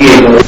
cielo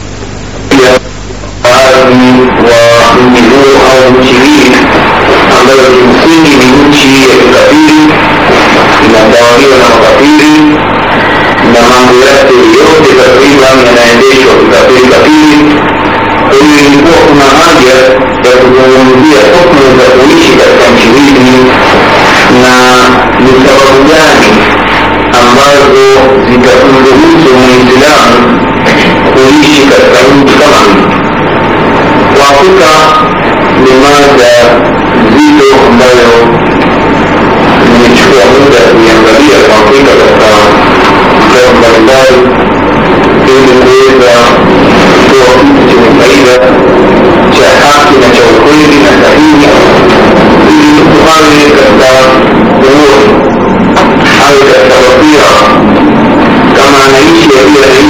Yeah.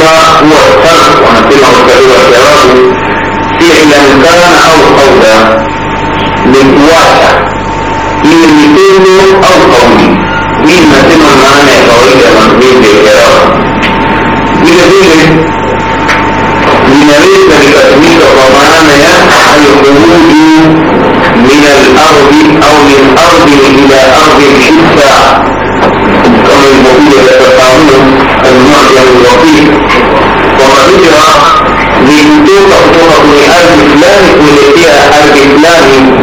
الصغيرة هو الفرق ونكلمه الكبيرة في إن كان أو قولا للواسع من مثله أو قوله مين مثله المعنى قوية مقبول باختياراته بدليل من ليس بتسمية ومعنى الخروج من الأرض أو من أرض إلى أرض في الأمر المفيد لا تستطيعون المعجم الوقيت وما ذكر من توقف توقف من الإسلام كليتيا الإسلام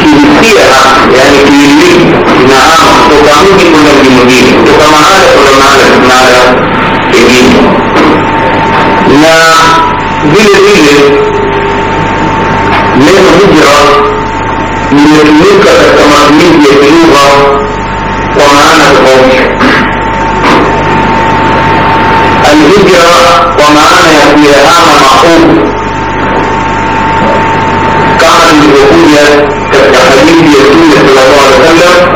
كليتيا يعني كليتي نعم تقامون كنا بالمدين تقامعنا تقامعنا معنا الدين لا vile vile neno hijra limetumika katika matumizi ya ومعنى الخروج الهجرة ومعنى يأتيها معقول كان الوقوية كالتحديد يقول صلى الله عليه وسلم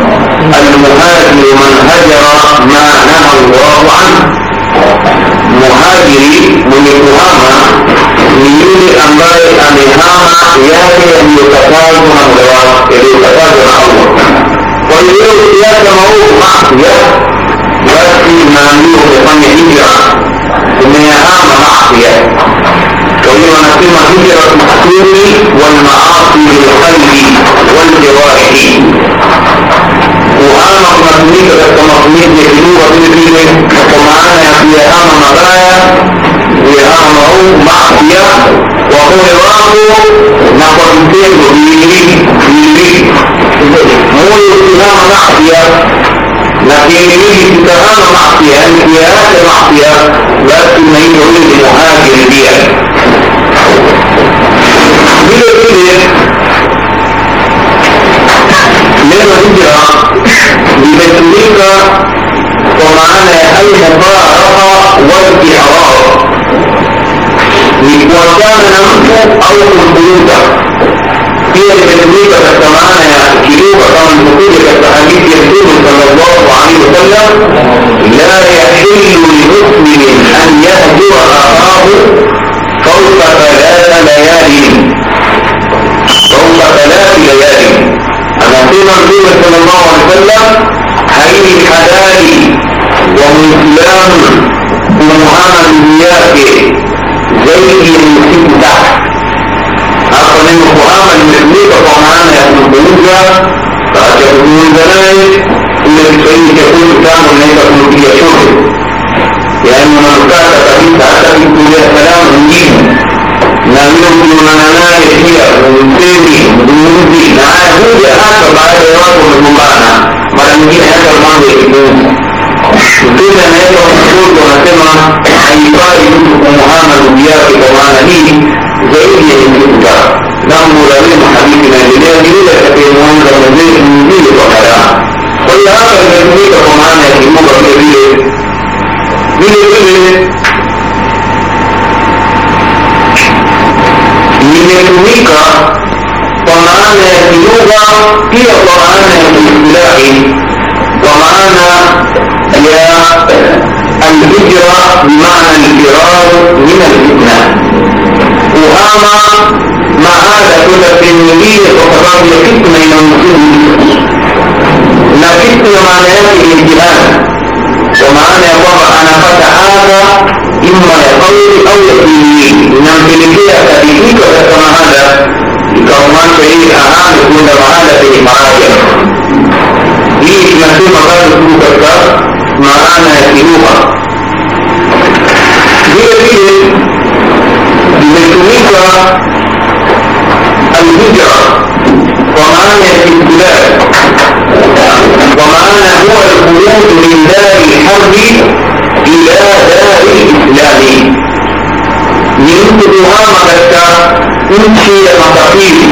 المهاجر من هجر ما نهى الله عنه muhajiri mwenye kuhama ni yule ambaye amehama yale yaliyotakazwa na mola wake yaliyotakazwa na Allah يقولوا القياس ما هو مع قياس بس المعمول يقوم هجرة إنها أعمى مع قياس وإنما نسمى هجرة المحكوم والمعاصي للقلب والجوارح وأما مطمئنك كمطمئن لجنوب بالبيت ومعانا في أعمى مرايا وأعمى مع قياس وخلقوا نقمتين بيلي بيلي مو الاتهام معصية لكن يجي اتهام معصية انتهاك معصية بس ما يقول كاملا أو كمبيوتر هي الكمبيوتر كمعنى كيلوبة كما بكل الحديث يقول صلى الله عليه وسلم لا يحل لمسلم أن يهجر أخاه فوق ثلاث ليال فوق ثلاث ليال الرسول صلى الله عليه وسلم حي الحلال ومسلم ومهام بنياته zaidi yenye siku tatu hapa neno kuhama limetumika kwa maana ya kuzungumza baada ya kuzungumza naye ile kiswahili cha kwetu tano inaweza kumpiga chote yaani unamkata kabisa hata kikulia salamu nyingine na vile ukionana naye pia umpendi mzungumzi na haya huja hata baada ya watu wamegombana mara nyingine hata mwanzo ya kizungumza mtume anaweza kufunza anasema haifai mtu kumuhama ndugu yake kwa maana hii zaidi ya kutuka nambo la leo hadithi inaendelea vile katika mwanzo wa mwenzetu mwingine kwa kadhaa kwa hiyo hapa inatumika kwa maana ya kimunga vile vile vile vile limetumika kwa maana ya kilugha pia kwa maana ya kiistilahi kwa maana ya الهجرة بمعنى الفرار من الفتنة وأما ما هذا في النبي وقرار الفتنة من المسلمين لا فتنة معناها الامتحان ومعنى يقول أنا فتى هذا إما يقول أو يقول في الهجرة في الهجرة كما هذا كمان فإيه أعاني كل معاه معانا يكلوها دي دليل بميكانيكا الهجرة ومعانا الانقلاب ومعانا هو الخروج من دار الحرب إلى دار الإسلام ينتبهها مكة تمشي مكافيه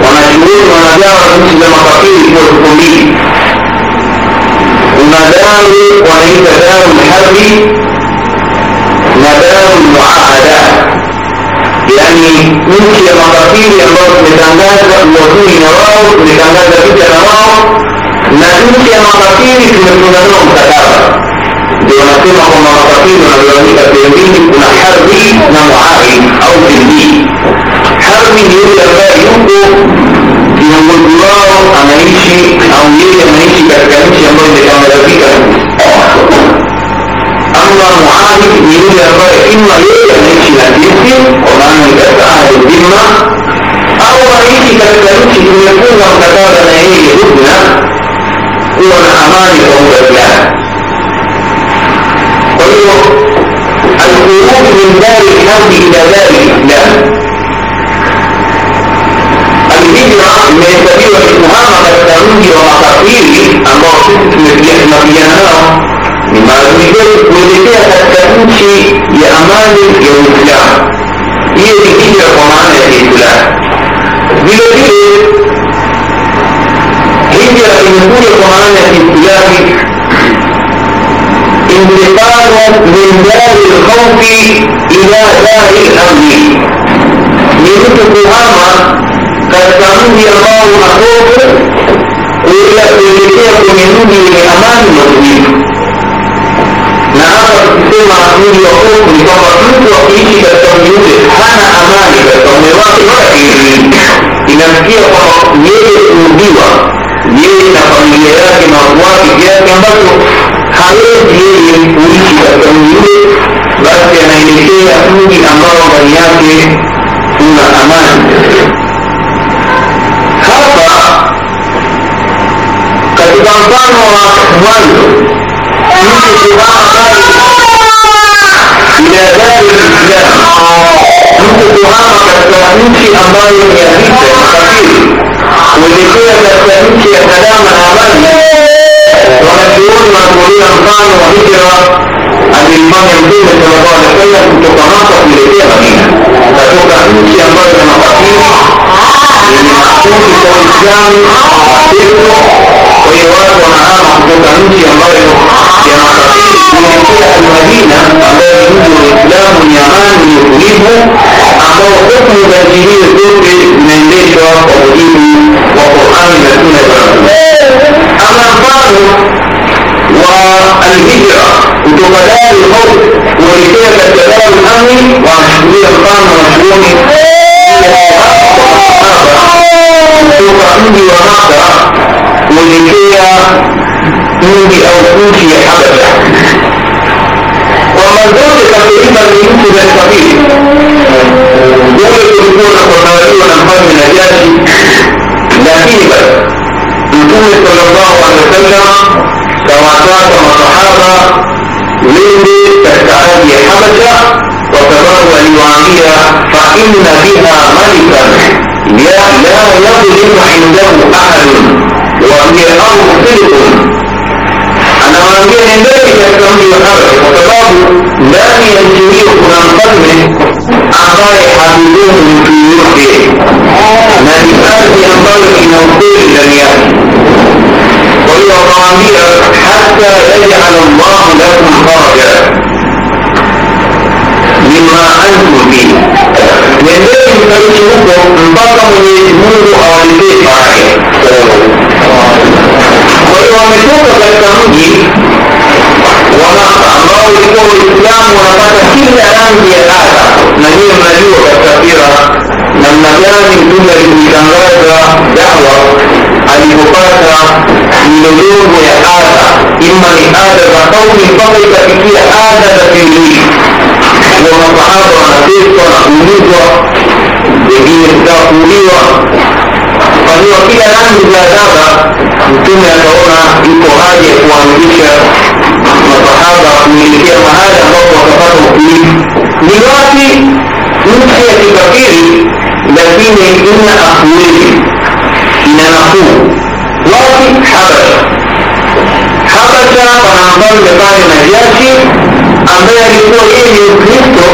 ومشهور ونجاوة تمشي مكافيه والكميه تساوي وليس دار الحرب مدار معقدة يعني ممكن مقاصيد الناس متنازع موضوع نواه متنازع في نواه na nchi ya makafiri tumefunanua mkataba ndio nasema kwamba makafiri wanagawanyika sehemu mbili kuna harbi na muahid au zindii harbi ni yule ambaye yuko اما يمشي او يجي لما يمشي بركانش يمرض كما لو في اما معاهد يقول يا رب اما يجي لما يمشي نبيتي ومعنى كتاعه الذمه او يجي بركانش يكون مرتبطا ايه يهودنا هو الامانه وهو الاسلام قلت الخروج من دار الحرب الى دار الاسلام البدعة من السبيل والمهمة الترويج ومساطير الله سبحانه ما بيناه لما يقول ولكي تتكوش لأمان الإسلام هي البدعة ومعنى الإسلام بالتالي هي النقول ومعنى الإسلام انتقال من دار الخوف إلى دار الأمن يمكن تهامة katika mji ambao una hofu kuelekea kwenye mji wenye amani na utulivu na hapa tukisema mji wa hofu ni kwamba mtu akiishi katika mji ule hana amani katika moyo wake mpaka kiingilini kwamba yeye kuudiwa yeye na familia yake na watu wake kiasi ambacho hawezi yeye kuishi katika mji ule basi anaelekea mji ambao ndani yake kuna amani kwa mfano wa mwanzo mtu kuvaa mali ila dari lislam mtu kuhama katika nchi ambayo ni ya vita na kafiri kuelekea katika nchi ya salama na amani wanachuoni wanakuolia mfano wa hijra aliifanya mtume sallallahu alaihi wasallam kutoka maka kuelekea madina katoka nchi ambayo ni makafiri yenye makundi kwa uislamu mateso حوار ومعاه مخطوطة أنت يا مريم يا مخطوطين من فيها المدينة الذي يوجد الإسلام اليماني يغلبه أعطوا حكم هذه الزوج من ليش وقوله وقرآن يكون أما الفرق والهجرة وتقدار الخوف وكيفية تدار الأمن ومشروع القانون ومشروع الصحابة kutoka mji wa Maka kuelekea mji au mji Habasha. Kwamba zote takriban ni mtu za safiri ule kulikuwa unatawaliwa na mfalme na jaji, lakini basi Mtume sallallahu alaihi wasallam kawataka masahaba wende katika ardhi ya Habasha kwa sababu aliwaambia fa inna biha malikan الجميع منقسم أعضاء حبيبهم من جيوبهم من الفرد ينطلق إلى وصول الجميع وإلى ضمير حتى يجعل الله لكم خرجا مما أنتم فيه لذلك فإنكم انضموا للجمهور أو البيت معه وإلى مشروع التمجيد ambao ilikuwa waislamu wanapata kila rangi ya ladha na hiyo mnajua katika sira namna gani mtume alivyoitangaza dawa alipopata milolongo ya adha ima ni adha za kaumi mpaka ikafikia adha za kimwili wa masahaba wanateswa na kuumizwa wengine kutaka kuuliwa fanyiwa kila rangi za adhaba mtume akaona iko haja ya kuanzisha لكن إن أقولي إن نقول دلوقتي حبشة حبشة فنعمل لفعل نجاشي ambaye alikuwa yeye ni Mkristo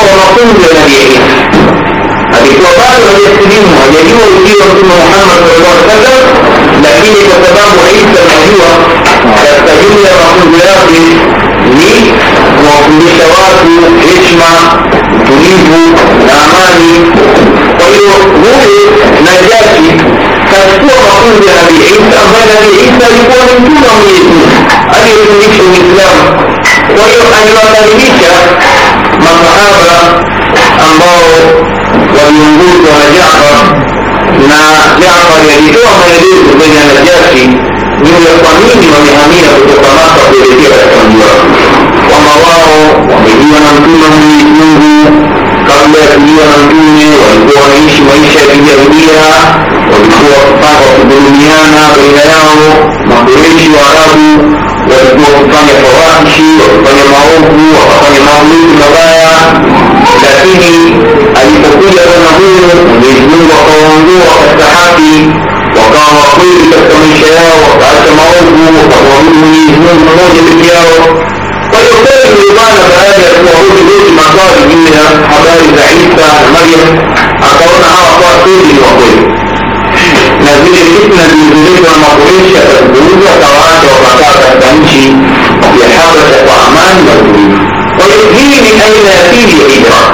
wa mafunzo ya dini ikiwa bado hajasilimu hajajua ujio wa mtume muhammad sallallahu alaihi wasallam lakini kwa sababu isa anajua katika jumla ya mafunzo yake ni kuwafundisha watu heshma utulivu na amani kwa hiyo huyu najashi kachukua mafunzo ya nabii isa ambaye nabii isa alikuwa ni mtume wa mwenyezi aliyefundisha uislamu kwa hiyo aliwakaribisha masahaba ambao waliongozwa na Jaafar na Jaafar alitoa maelezo kwenye Najashi juu ya kwa nini wamehamia kutoka Maka kuelekea katika mji wake kwamba wao wamejiwa na mtume wa Mwenyezi kabla ya kujiwa na mtume walikuwa wanaishi maisha ya kijahilia walikuwa wakipanga wakidhulumiana baina yao makureshi wa Arabu واسمه سلطان الفواحشي وسلطان المعروفي وسلطان المغلوب المبايع لكنه الكثير نظير باسمه وقوانده وكالسحافي وقام قيل كالتمشياء وكعش معروفه وقوانده باسمه موجب الديار ويقتل بمعنى فهذا المعروف بيت مصادر من حضارة عيسى مريم أقرنا على طاقته وقوله نزيل الفتنة بالبيت والمقريش البيوت وتواعد وبكاء تمشي بحبسة وأعمال مجنون ويؤذيه من أين فيه هجرة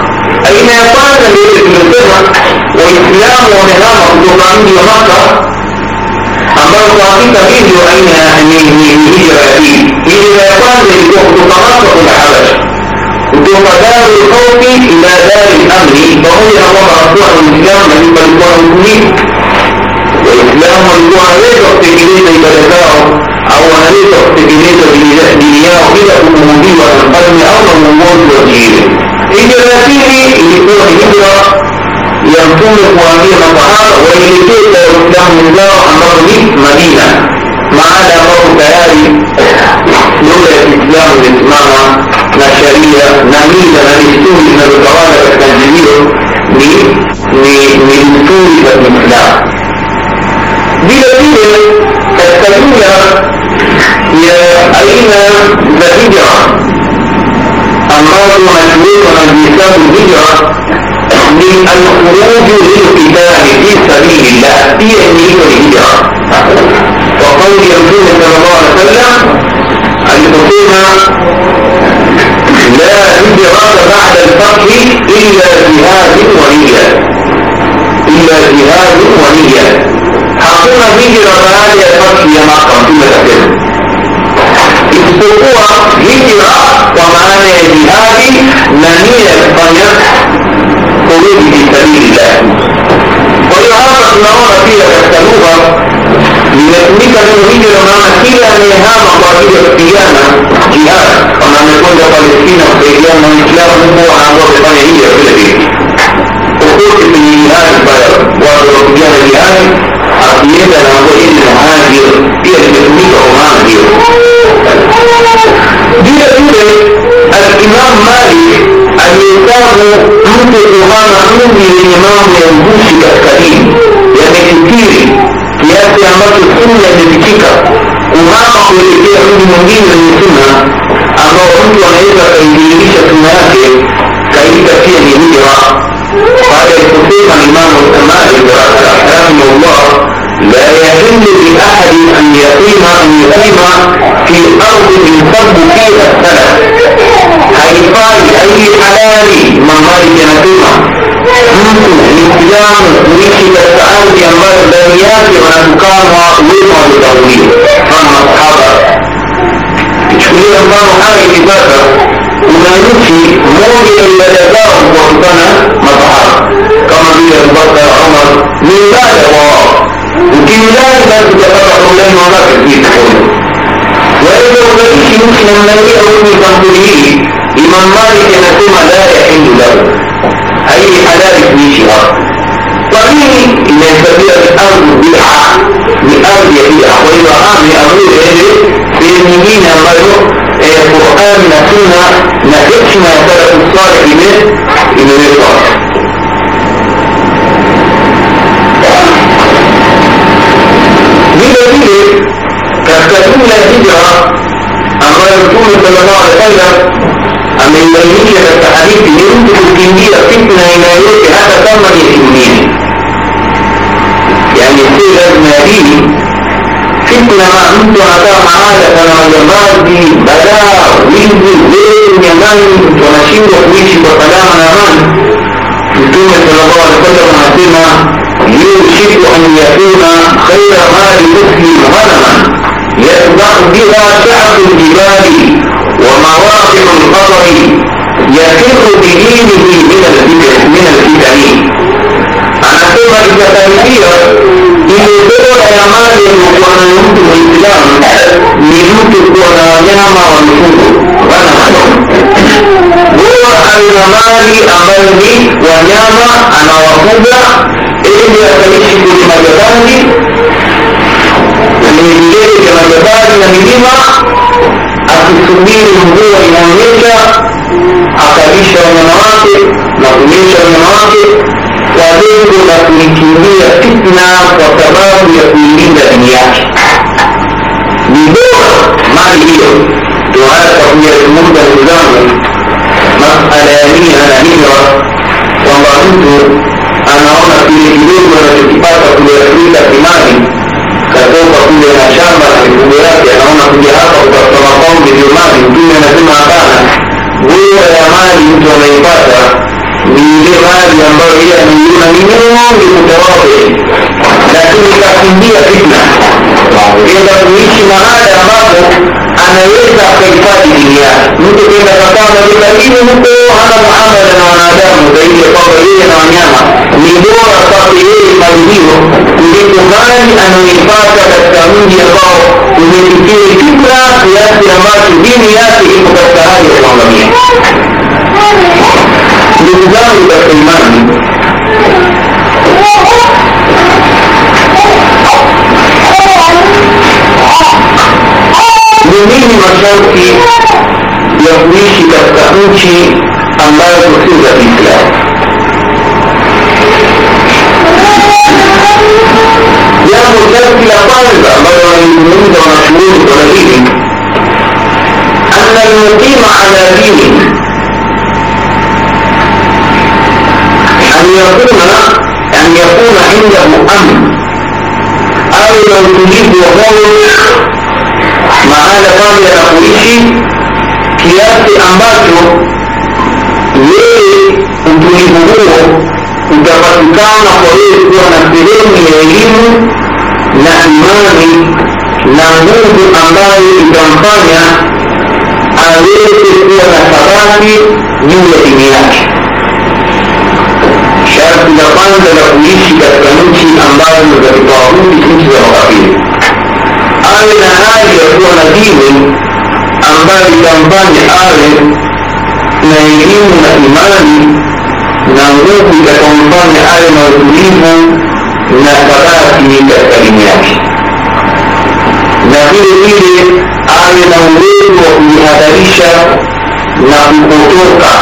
أين يقال بيت الفطرة وإسلام ونظام الدكان دي مكة أما تعطيك فيديو أين الهجرة فيه هجرة يقال بالدكانات والحبشة ثم دار الخوف إلى دار الأمن فهو يرى الله أكبر الإسلام الذي بلغه المسلمين الإسلام والجوع ليسوا احتجالية يتلفاهم أو ليسوا احتجالية دنياه كده كمودي والقدم أو موجود وجيله إجاباته لكل هجرة يمكن قوانين الصحابة ويجيكي لهم الله عن رجل مدينة ما عدا مرض تياري لولا الإسلام الإسلام نشرية نميلة نميلة من الضوابط التنجيلية من من من سورة الإسلام دي نتيجة السبيلة هي أين الهجرة الرجل مشروطا بسبب الهجرة من الخروج للقتال في سبيل الله في أهمية الهجرة وقول رسول صلى الله عليه وسلم المسلم لا هجرة بعد الفتح إلا جهاد ونية إلا جهاد ونية hakuna wingi la faraja ya faksi ya maka mtume kasema isipokuwa hijra kwa maana ya jihadi na nia ya kufanya kurudi fisabilillah kwa hiyo hapa tunaona pia katika lugha limetumika neno hijra maana kila anayehama kwa ajili ya kupigana jihad kama amekwenda palestina kupigana na waislamu huko anaambiwa kufanya hijra vile vile popote kwenye jihadi pale watu wapigana jihadi kienda na ngoine na hagio pia limetumika umagio vile vile alimamu malik alihesabu mtu kuhama mji yenye mambo ya ugushi katika dini yamekithiri kiasi ambacho sunna imefikika kuhama kuelekea mji mwingine wenye suna ambao mtu anaweza akaidhihirisha suna yake kaita pia ni hijra baada ya kusema limamu malik rahimahullah لا يحل لأحد أن يقيم أن يقيم في أرض ينصب فيها السلف أي قال أي حلال ما مالك نقيمة ممكن الاتجاه ويكي تستعان في أنبار الدنيات ونتقامها ويطمع بالدولية فما أصحابها تشكلية أنبار حالي في بكر وما يكفي موجه البلداء وقتنا مطعام كما بيه البكر عمر من بعد الله الكيميائي برضه تبقى حلول مرة كتير وإذا وجدت شيوخ يمنعي أو يفهمني إمام مالك يقوم لا يحل له أي حلال يشيها طبيعي إن يستطيع الأرض بيعة بأرض يبيع والمقام يأمر به بالمدينة مرة القرآن نسينا نسيتنا سلف الصالح من الرضا الرسول صلى الله عليه وسلم من بينية التحديث يمكن الكمية فتنة إلهية حتى تم الكمية يعني السيد المالي فتنة ما أنت عطاء معادة أنا والجماعة دي بلاء ويزي زين يمان ونشيد ويشي وسلام على من الدنيا صلى الله عليه وسلم عندنا يوشك أن يكون خير مال مسلم غنما يسبح بها سعف الجبال ومواقع القطر يفر بدينه من الفتن من الفتن anasema itasaidia imebeba ramani yaliyokuwa nayo mtu mwislamu ni mtu kuwa na wanyama wa mifugo bana huwa alramani ambayo ni wanyama anawafuga ili akaishi kwenye majabali kwenye vilele vya na milima akisubiri mvua inaonyesha akalisha wanyama wake na kunyesha wanyama wake kwa lengo la kuikimbia fitna kwa sababu ya kuilinda dini yake ni bora mali hiyo tunaanza kwa kuyazungumza ndugu zangu masala ya nini ananiwa kwamba mtu anaona kile kidogo anachokipata kuliathirika kimani atatoka kule na shamba na mifugo yake, anaona kuja hapa kutafuta makombe ndio mali. Mtume anasema hapana, bora ya mali mtu anaipata ni ile mali ambayo ile ameilima ni nyingi kutawape, lakini ikakimbia fitna, enda kuishi mahala ambapo anaweza akahifadhi dini yake mtu kenda kakaa lakini huko hana muamala na wanadamu zaidi ya kwamba yeye na wanyama ni bora kwake yeye mali hiyo kuliko mali anayoipata katika mji ambao umefikia kibra kiasi ambacho dini yake iko katika hali ya kuangamia ndugu zangu katika imani Oh! يميني وشوقي يقويك تفتحوك الله يدخل في الكلام ياخد درس الى طالبة بدل المنود ومشهود ولديه أن المقيم على دينه أن يكون أن يكون عنده أمن أو لو تجيب وقول dhambi na kuishi kiasi ambacho yeye utulivu huo utapatikana kwa yeye kuwa na sehemu ya elimu na imani na nguvu ambayo itamfanya aweze kuwa na thabati juu ya dini yake sharti la kwanza la kuishi katika nchi ambazo za kitawahudi nchi za makafiri من hali ya kuwa na dini ambayo itamfanya awe na elimu na imani na nguvu itakamfanya awe na utulivu na thabati katika dini yake na vile vile awe na uwezo wa kujihadharisha na kupotoka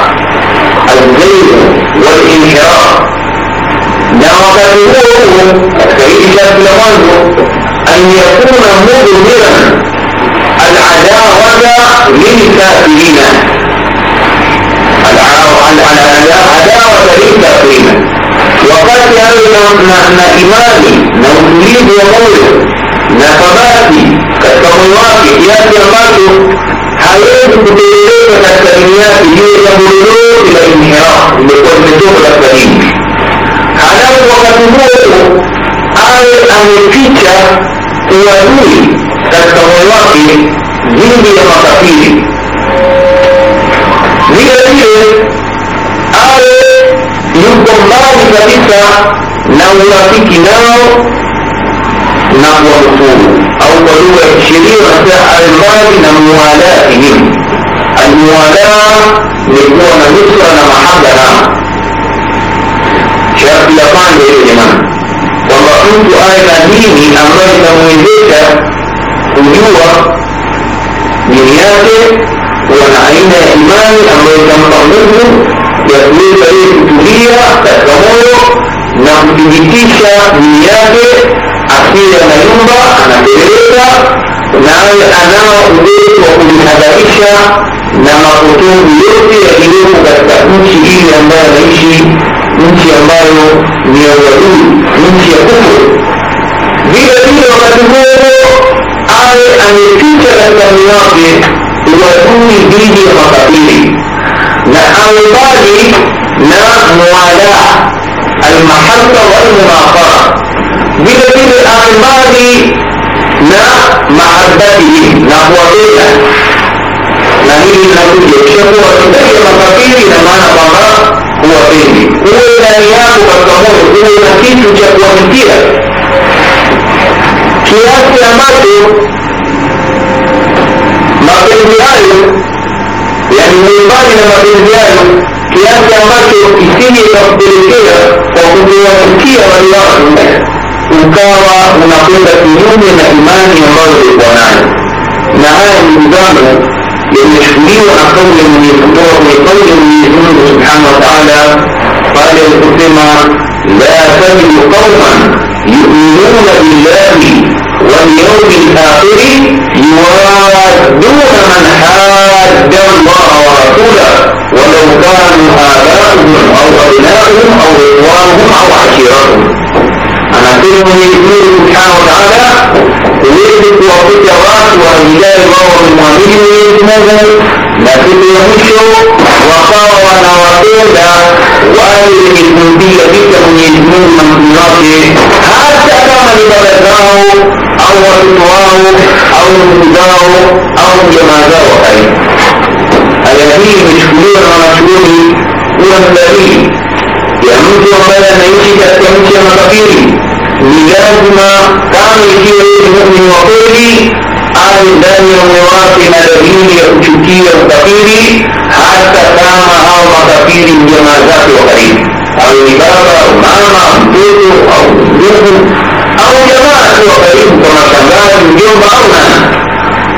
alghaibu walinhiraf na wakati huo huo katika hili shati la mwanzo أن يكون مضمرا العداوة للكافرين العداوة للكافرين وقد أن إيماني نريد وقوله نفباتي كالتمواتي يأتي القاتل حيث تتلقى التكلمات هي تبرلون إلى الانحراف بكل التكلمين حلاوة وكتبوه أي أن الفيتشا يولي التطورات ذي المصافير vilevile awe yuko mbali kabisa na urafiki nao na kuwakufuru au kwa lugha ya kisheria unasema awe mbali na muwalatihim almuwalaa ni kuwa na nusra na mahaba nao sharti la pande ile jamani كنت أنا ديني أما تمويلك وجوه دنياته والعين إيماني أما تنطلقه يقول فريق تبيع تتموه نقدمتيشا نياته أخيرا نيومبا أنابeleza nawe anao uwezo wa kujihadharisha na mapotovu yote yaliyomo katika nchi hii ambayo anaishi nchi ambayo ni ya uadui nchi ya kufuru vile vile wakati huo awe ameficha katika moyo wake uadui dhidi ya makabili na awe mbali na muadaa almahabba walmunafara vile vile awe mbali na mahabbatihi na kuwapenda na hili linakuja ukishakuwa wakidai ya makabili ina maana kwamba huwapendi huwe ndani yako katika moyo uwe na kitu cha kuandikia kiasi ambacho mapenzi hayo yani uimbaji na mapenzi hayo kiasi ambacho isije ikakupelekea kwa kutowafikia wali watu ukawa unakwenda kinyume na imani ambayo ulikuwa nayo na haya ndugu zangu للمشهورين وأقوم للمنيحون من للمنيحون سبحانه وتعالى قال الحكمة لا تجد قوما يؤمنون بالله واليوم الآخر يوادون من حاد الله ورسوله ولو كانوا آباؤهم أو أبناؤهم أو إخوانهم أو عشيرتهم أنا من يقول سبحانه وتعالى وليست توافق الراس ورجال الله المؤمنين يجمعون لكن يمشوا وقار ونواقيدا وأهل الإسلامية بكم يجمعون من قراته حتى كما لبلدناه أو وطنواه أو نمداه أو جمازاه وغيره الذين مشكلون ومشكولين هو الذي يمشي وبلا نيشك تمشي مكبيري لجازما كان كيري المؤمن وقولي آل الدنيا ومواطن دليل يرجوكي وفقيري حتى كان أو مكفير جمازات وقريب أو إبابة أو ماما أو جوجو أو جوجو أو جماعة وقريب كما شغال اليوم أولا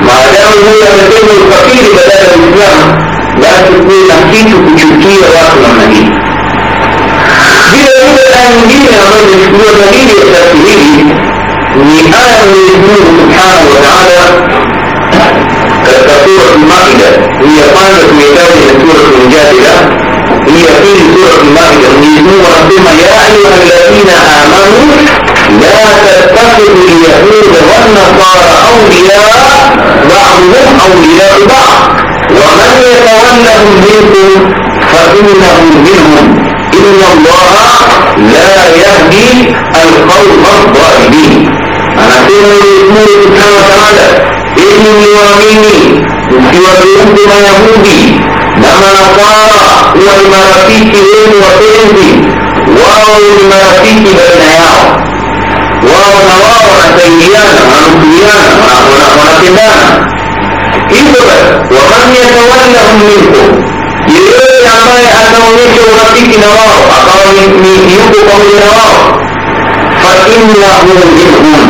ما دام هو يتم الفقير بدل الإسلام لا تكون نفسيته بشركية واصلة منه بلا أنجيل ودليل تفسيره لأهل الله سبحانه وتعالى كسورة المائدة هي قاعدة ميلاد سورة المجادلة هي في سورة المائدة ويزور ربنا يا أيها الذين آمنوا لا تتخذوا اليهود والنصارى أولياء بعضهم أولياء بعض ومن يتولهم منكم فإنه منهم إن الله لا يهدي القوم الظالمين أنا أنتم يقولون سبحانه وتعالى إني ومني وكنت يهودي لما نصارى والمرافيكهم وكنتي واو المرافيك بين ياو واو نواو نسيانا ونسيانا ونسيانا إذا ومن يتولهم منكم يريد sampai atau itu rafiki nawar atau miyuku kamu nawar فإنهم يؤمنون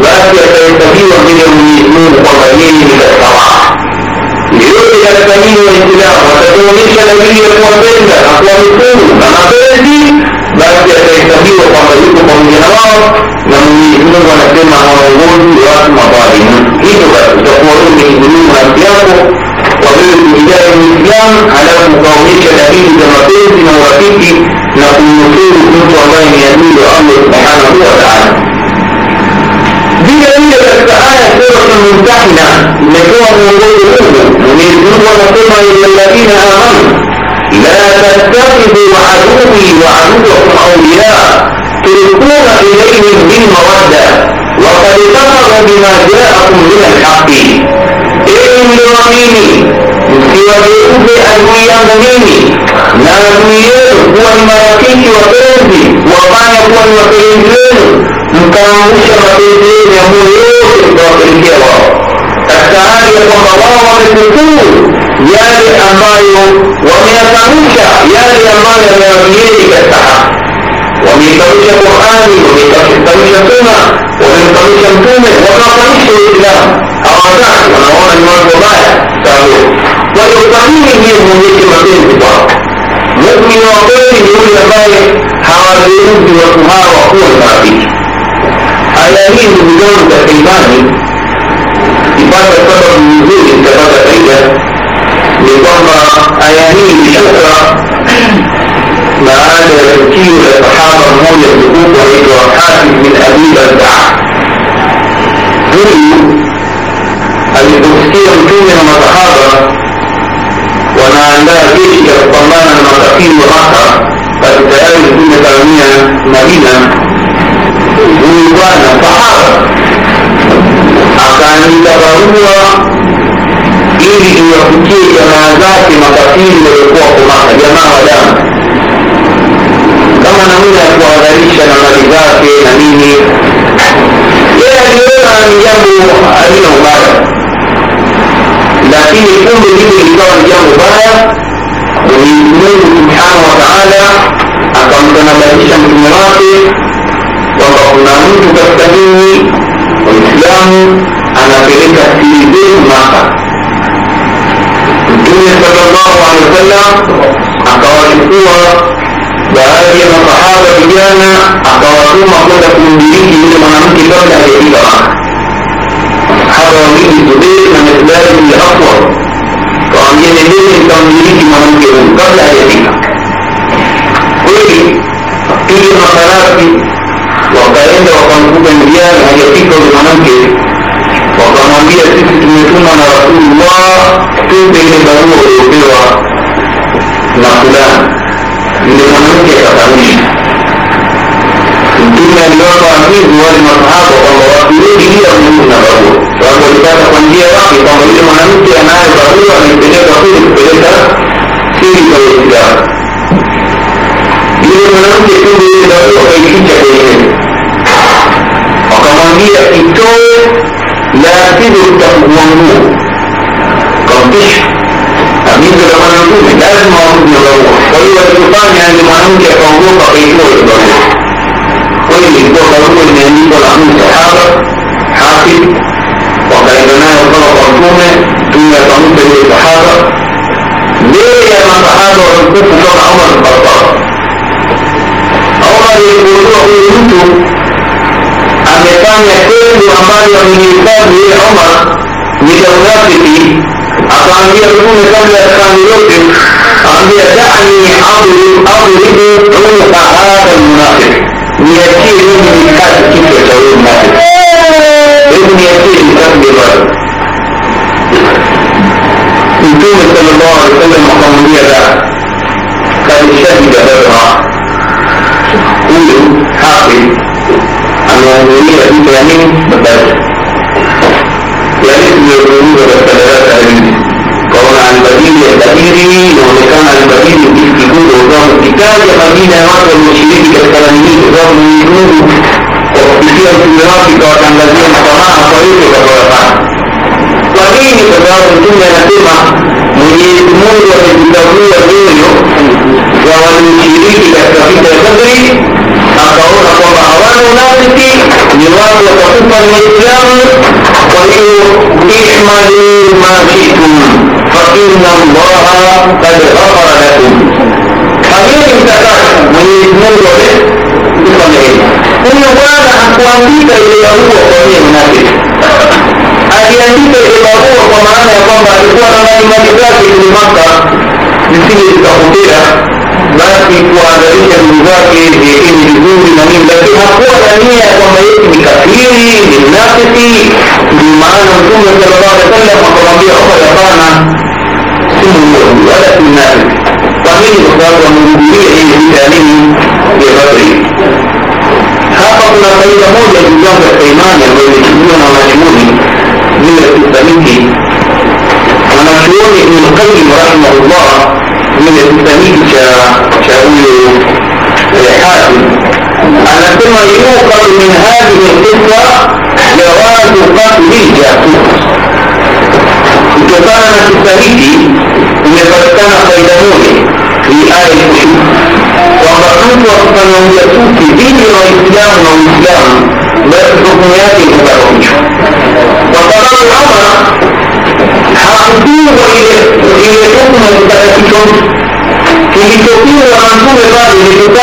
وأتي السبيل منهم يؤمنون وغيرهم من السواء ليؤتي السبيل والسلاح وتتوليك نبي وسلم أقوامكم كما تأتي بأتي السبيل وغيركم من النار ومن يؤمنون ونسمع ويقول وأسمع ظالمون إذا تقولون يؤمنون أبياكم وغير الإجابة من وثم الذين آمنوا لا تتخذوا عدوي وعدوكم أولياء تلقون إليهم بالمودة وقد كفروا بما جاءكم من الحق إن لرميني يوجهون بأدوية منيني نادوية والمراكيك وقلبي وقال كون وقلبين مكامش وقلبين يمو يوجد وقلبين التعالي يقوم الله وقلبين yale ambayo wameyatamka yale ambayo yameamiri katika wameitamsha qurani wameitamsha suna wameitamsha mtume wakawafanyisha uislamu hawataki wanaona ni watu wabaya sabu kwa hiyo kwa mwonyeshe mapenzi kwao mumin wa kweli ni yule ambaye hawazuruzi watu hawa wakuwa ni marafiki aya hii ndugu zangu katika imani ipata sababu nzuri mtapata faida لضم أيامين بشكرة ما عاد يتحاضر الصحابة هم الحقوق والإجراءات من أبيب الدعاء هم البوستير كلنا متحاضر وما عندها بيش يتطلعنا المتقين ومكة قد تأمل كل ترمية مدينة هم فحاضر صحابة أكان يتبعوها ili iwafikie jamaa zake makafiri waliokuwa kumaka jamaa wadamu kama namna ya kuhadharisha na mali zake na nini yeye aliona ni jambo halina ubaya lakini kumbe hili likawa ni jambo baya mwenyezi mungu subhanahu wa taala akamtanabahisha mtume wake kwamba kuna mtu katika nyinyi waislamu anapeleka siri zetu maka النبي صلى الله عليه وسلم akawachukua baadhi ya masahaba vijana akawatuma kwenda kumdiriki yule mwanamke kabla hajafika Maka hapa wawili Zubeir na Mikdadi bin Aswad kawaambia nendeni mkamdiriki mwanamke huyu kabla hajafika kweli piga makarasi wakaenda wakamkuta njiani hajafika yule mwanamke wakamwambia sisi tumetuma na rasulullah tupe ile barua uliopewa na fulani yule mwanamke akakanusha mtume aliwapa agizo wale masahaba kwamba wasirudi bila kurudi na barua sababu walipata kwa njia wake kwamba yule mwanamke anayo barua anaipeleka kule kupeleka siri za uislamu kujadoma huyu hafi ameangulia vita ya nini babati yale yaani tuliyozungumza katika darasa la nne kwaona alibadili alibadili inaonekana alibadili kitu kikubwa kwa kitaja majina ya watu walioshiriki katika nani hii kwa sababu kwa kupitia mtume wake ikawatangazia msamaha kwa yote watakayoyafanya kwa nini kwa sababu mtume anasema Mwenyezi Mungu amejitambua na walishiriki katika vita ya badri akaona kwamba hawana unafiki ni watu watakufa ni waislamu kwa hiyo ihmadu mashitum faina allaha kad ghafara lakum amini mtakatifu mwenyezi mungu amekusameheni huyu bwana hakuandika ile barua kwa mnafiki aliandika ile barua kwa maana ya kwamba alikuwa na malimali zake kwenye maka zisije zikapotea basi kuanzalisha dini zake viini vizuri na nini lakini hakuwa na nia ya kwamba yeye ni kafiri ni mnafiki ndio maana mtume sallallahu alaihi wasallam akamwambia Umar hapana si muumini wala si mnafiki kwa nini kwa sababu amehudhuria hii vita ya nini ya Badri hapa kuna faida moja ndugu yangu katika imani ambayo imechukuliwa na wanachuoni juu ya kisa hiki mwanachuoni Ibn Qayyim rahimahullah cha التلميذ كشاوي حاتم أنكما يوقف من هذه القصة جواز قتل الجاسوس kutokana na kisa hiki imepatikana faida moja ni aya kwamba mtu akifanya ujasusi dhidi ya waislamu na uislamu basi hukumu yake itabatilishwa kwa sababu ama avanzando y de, y de el que el la mantuve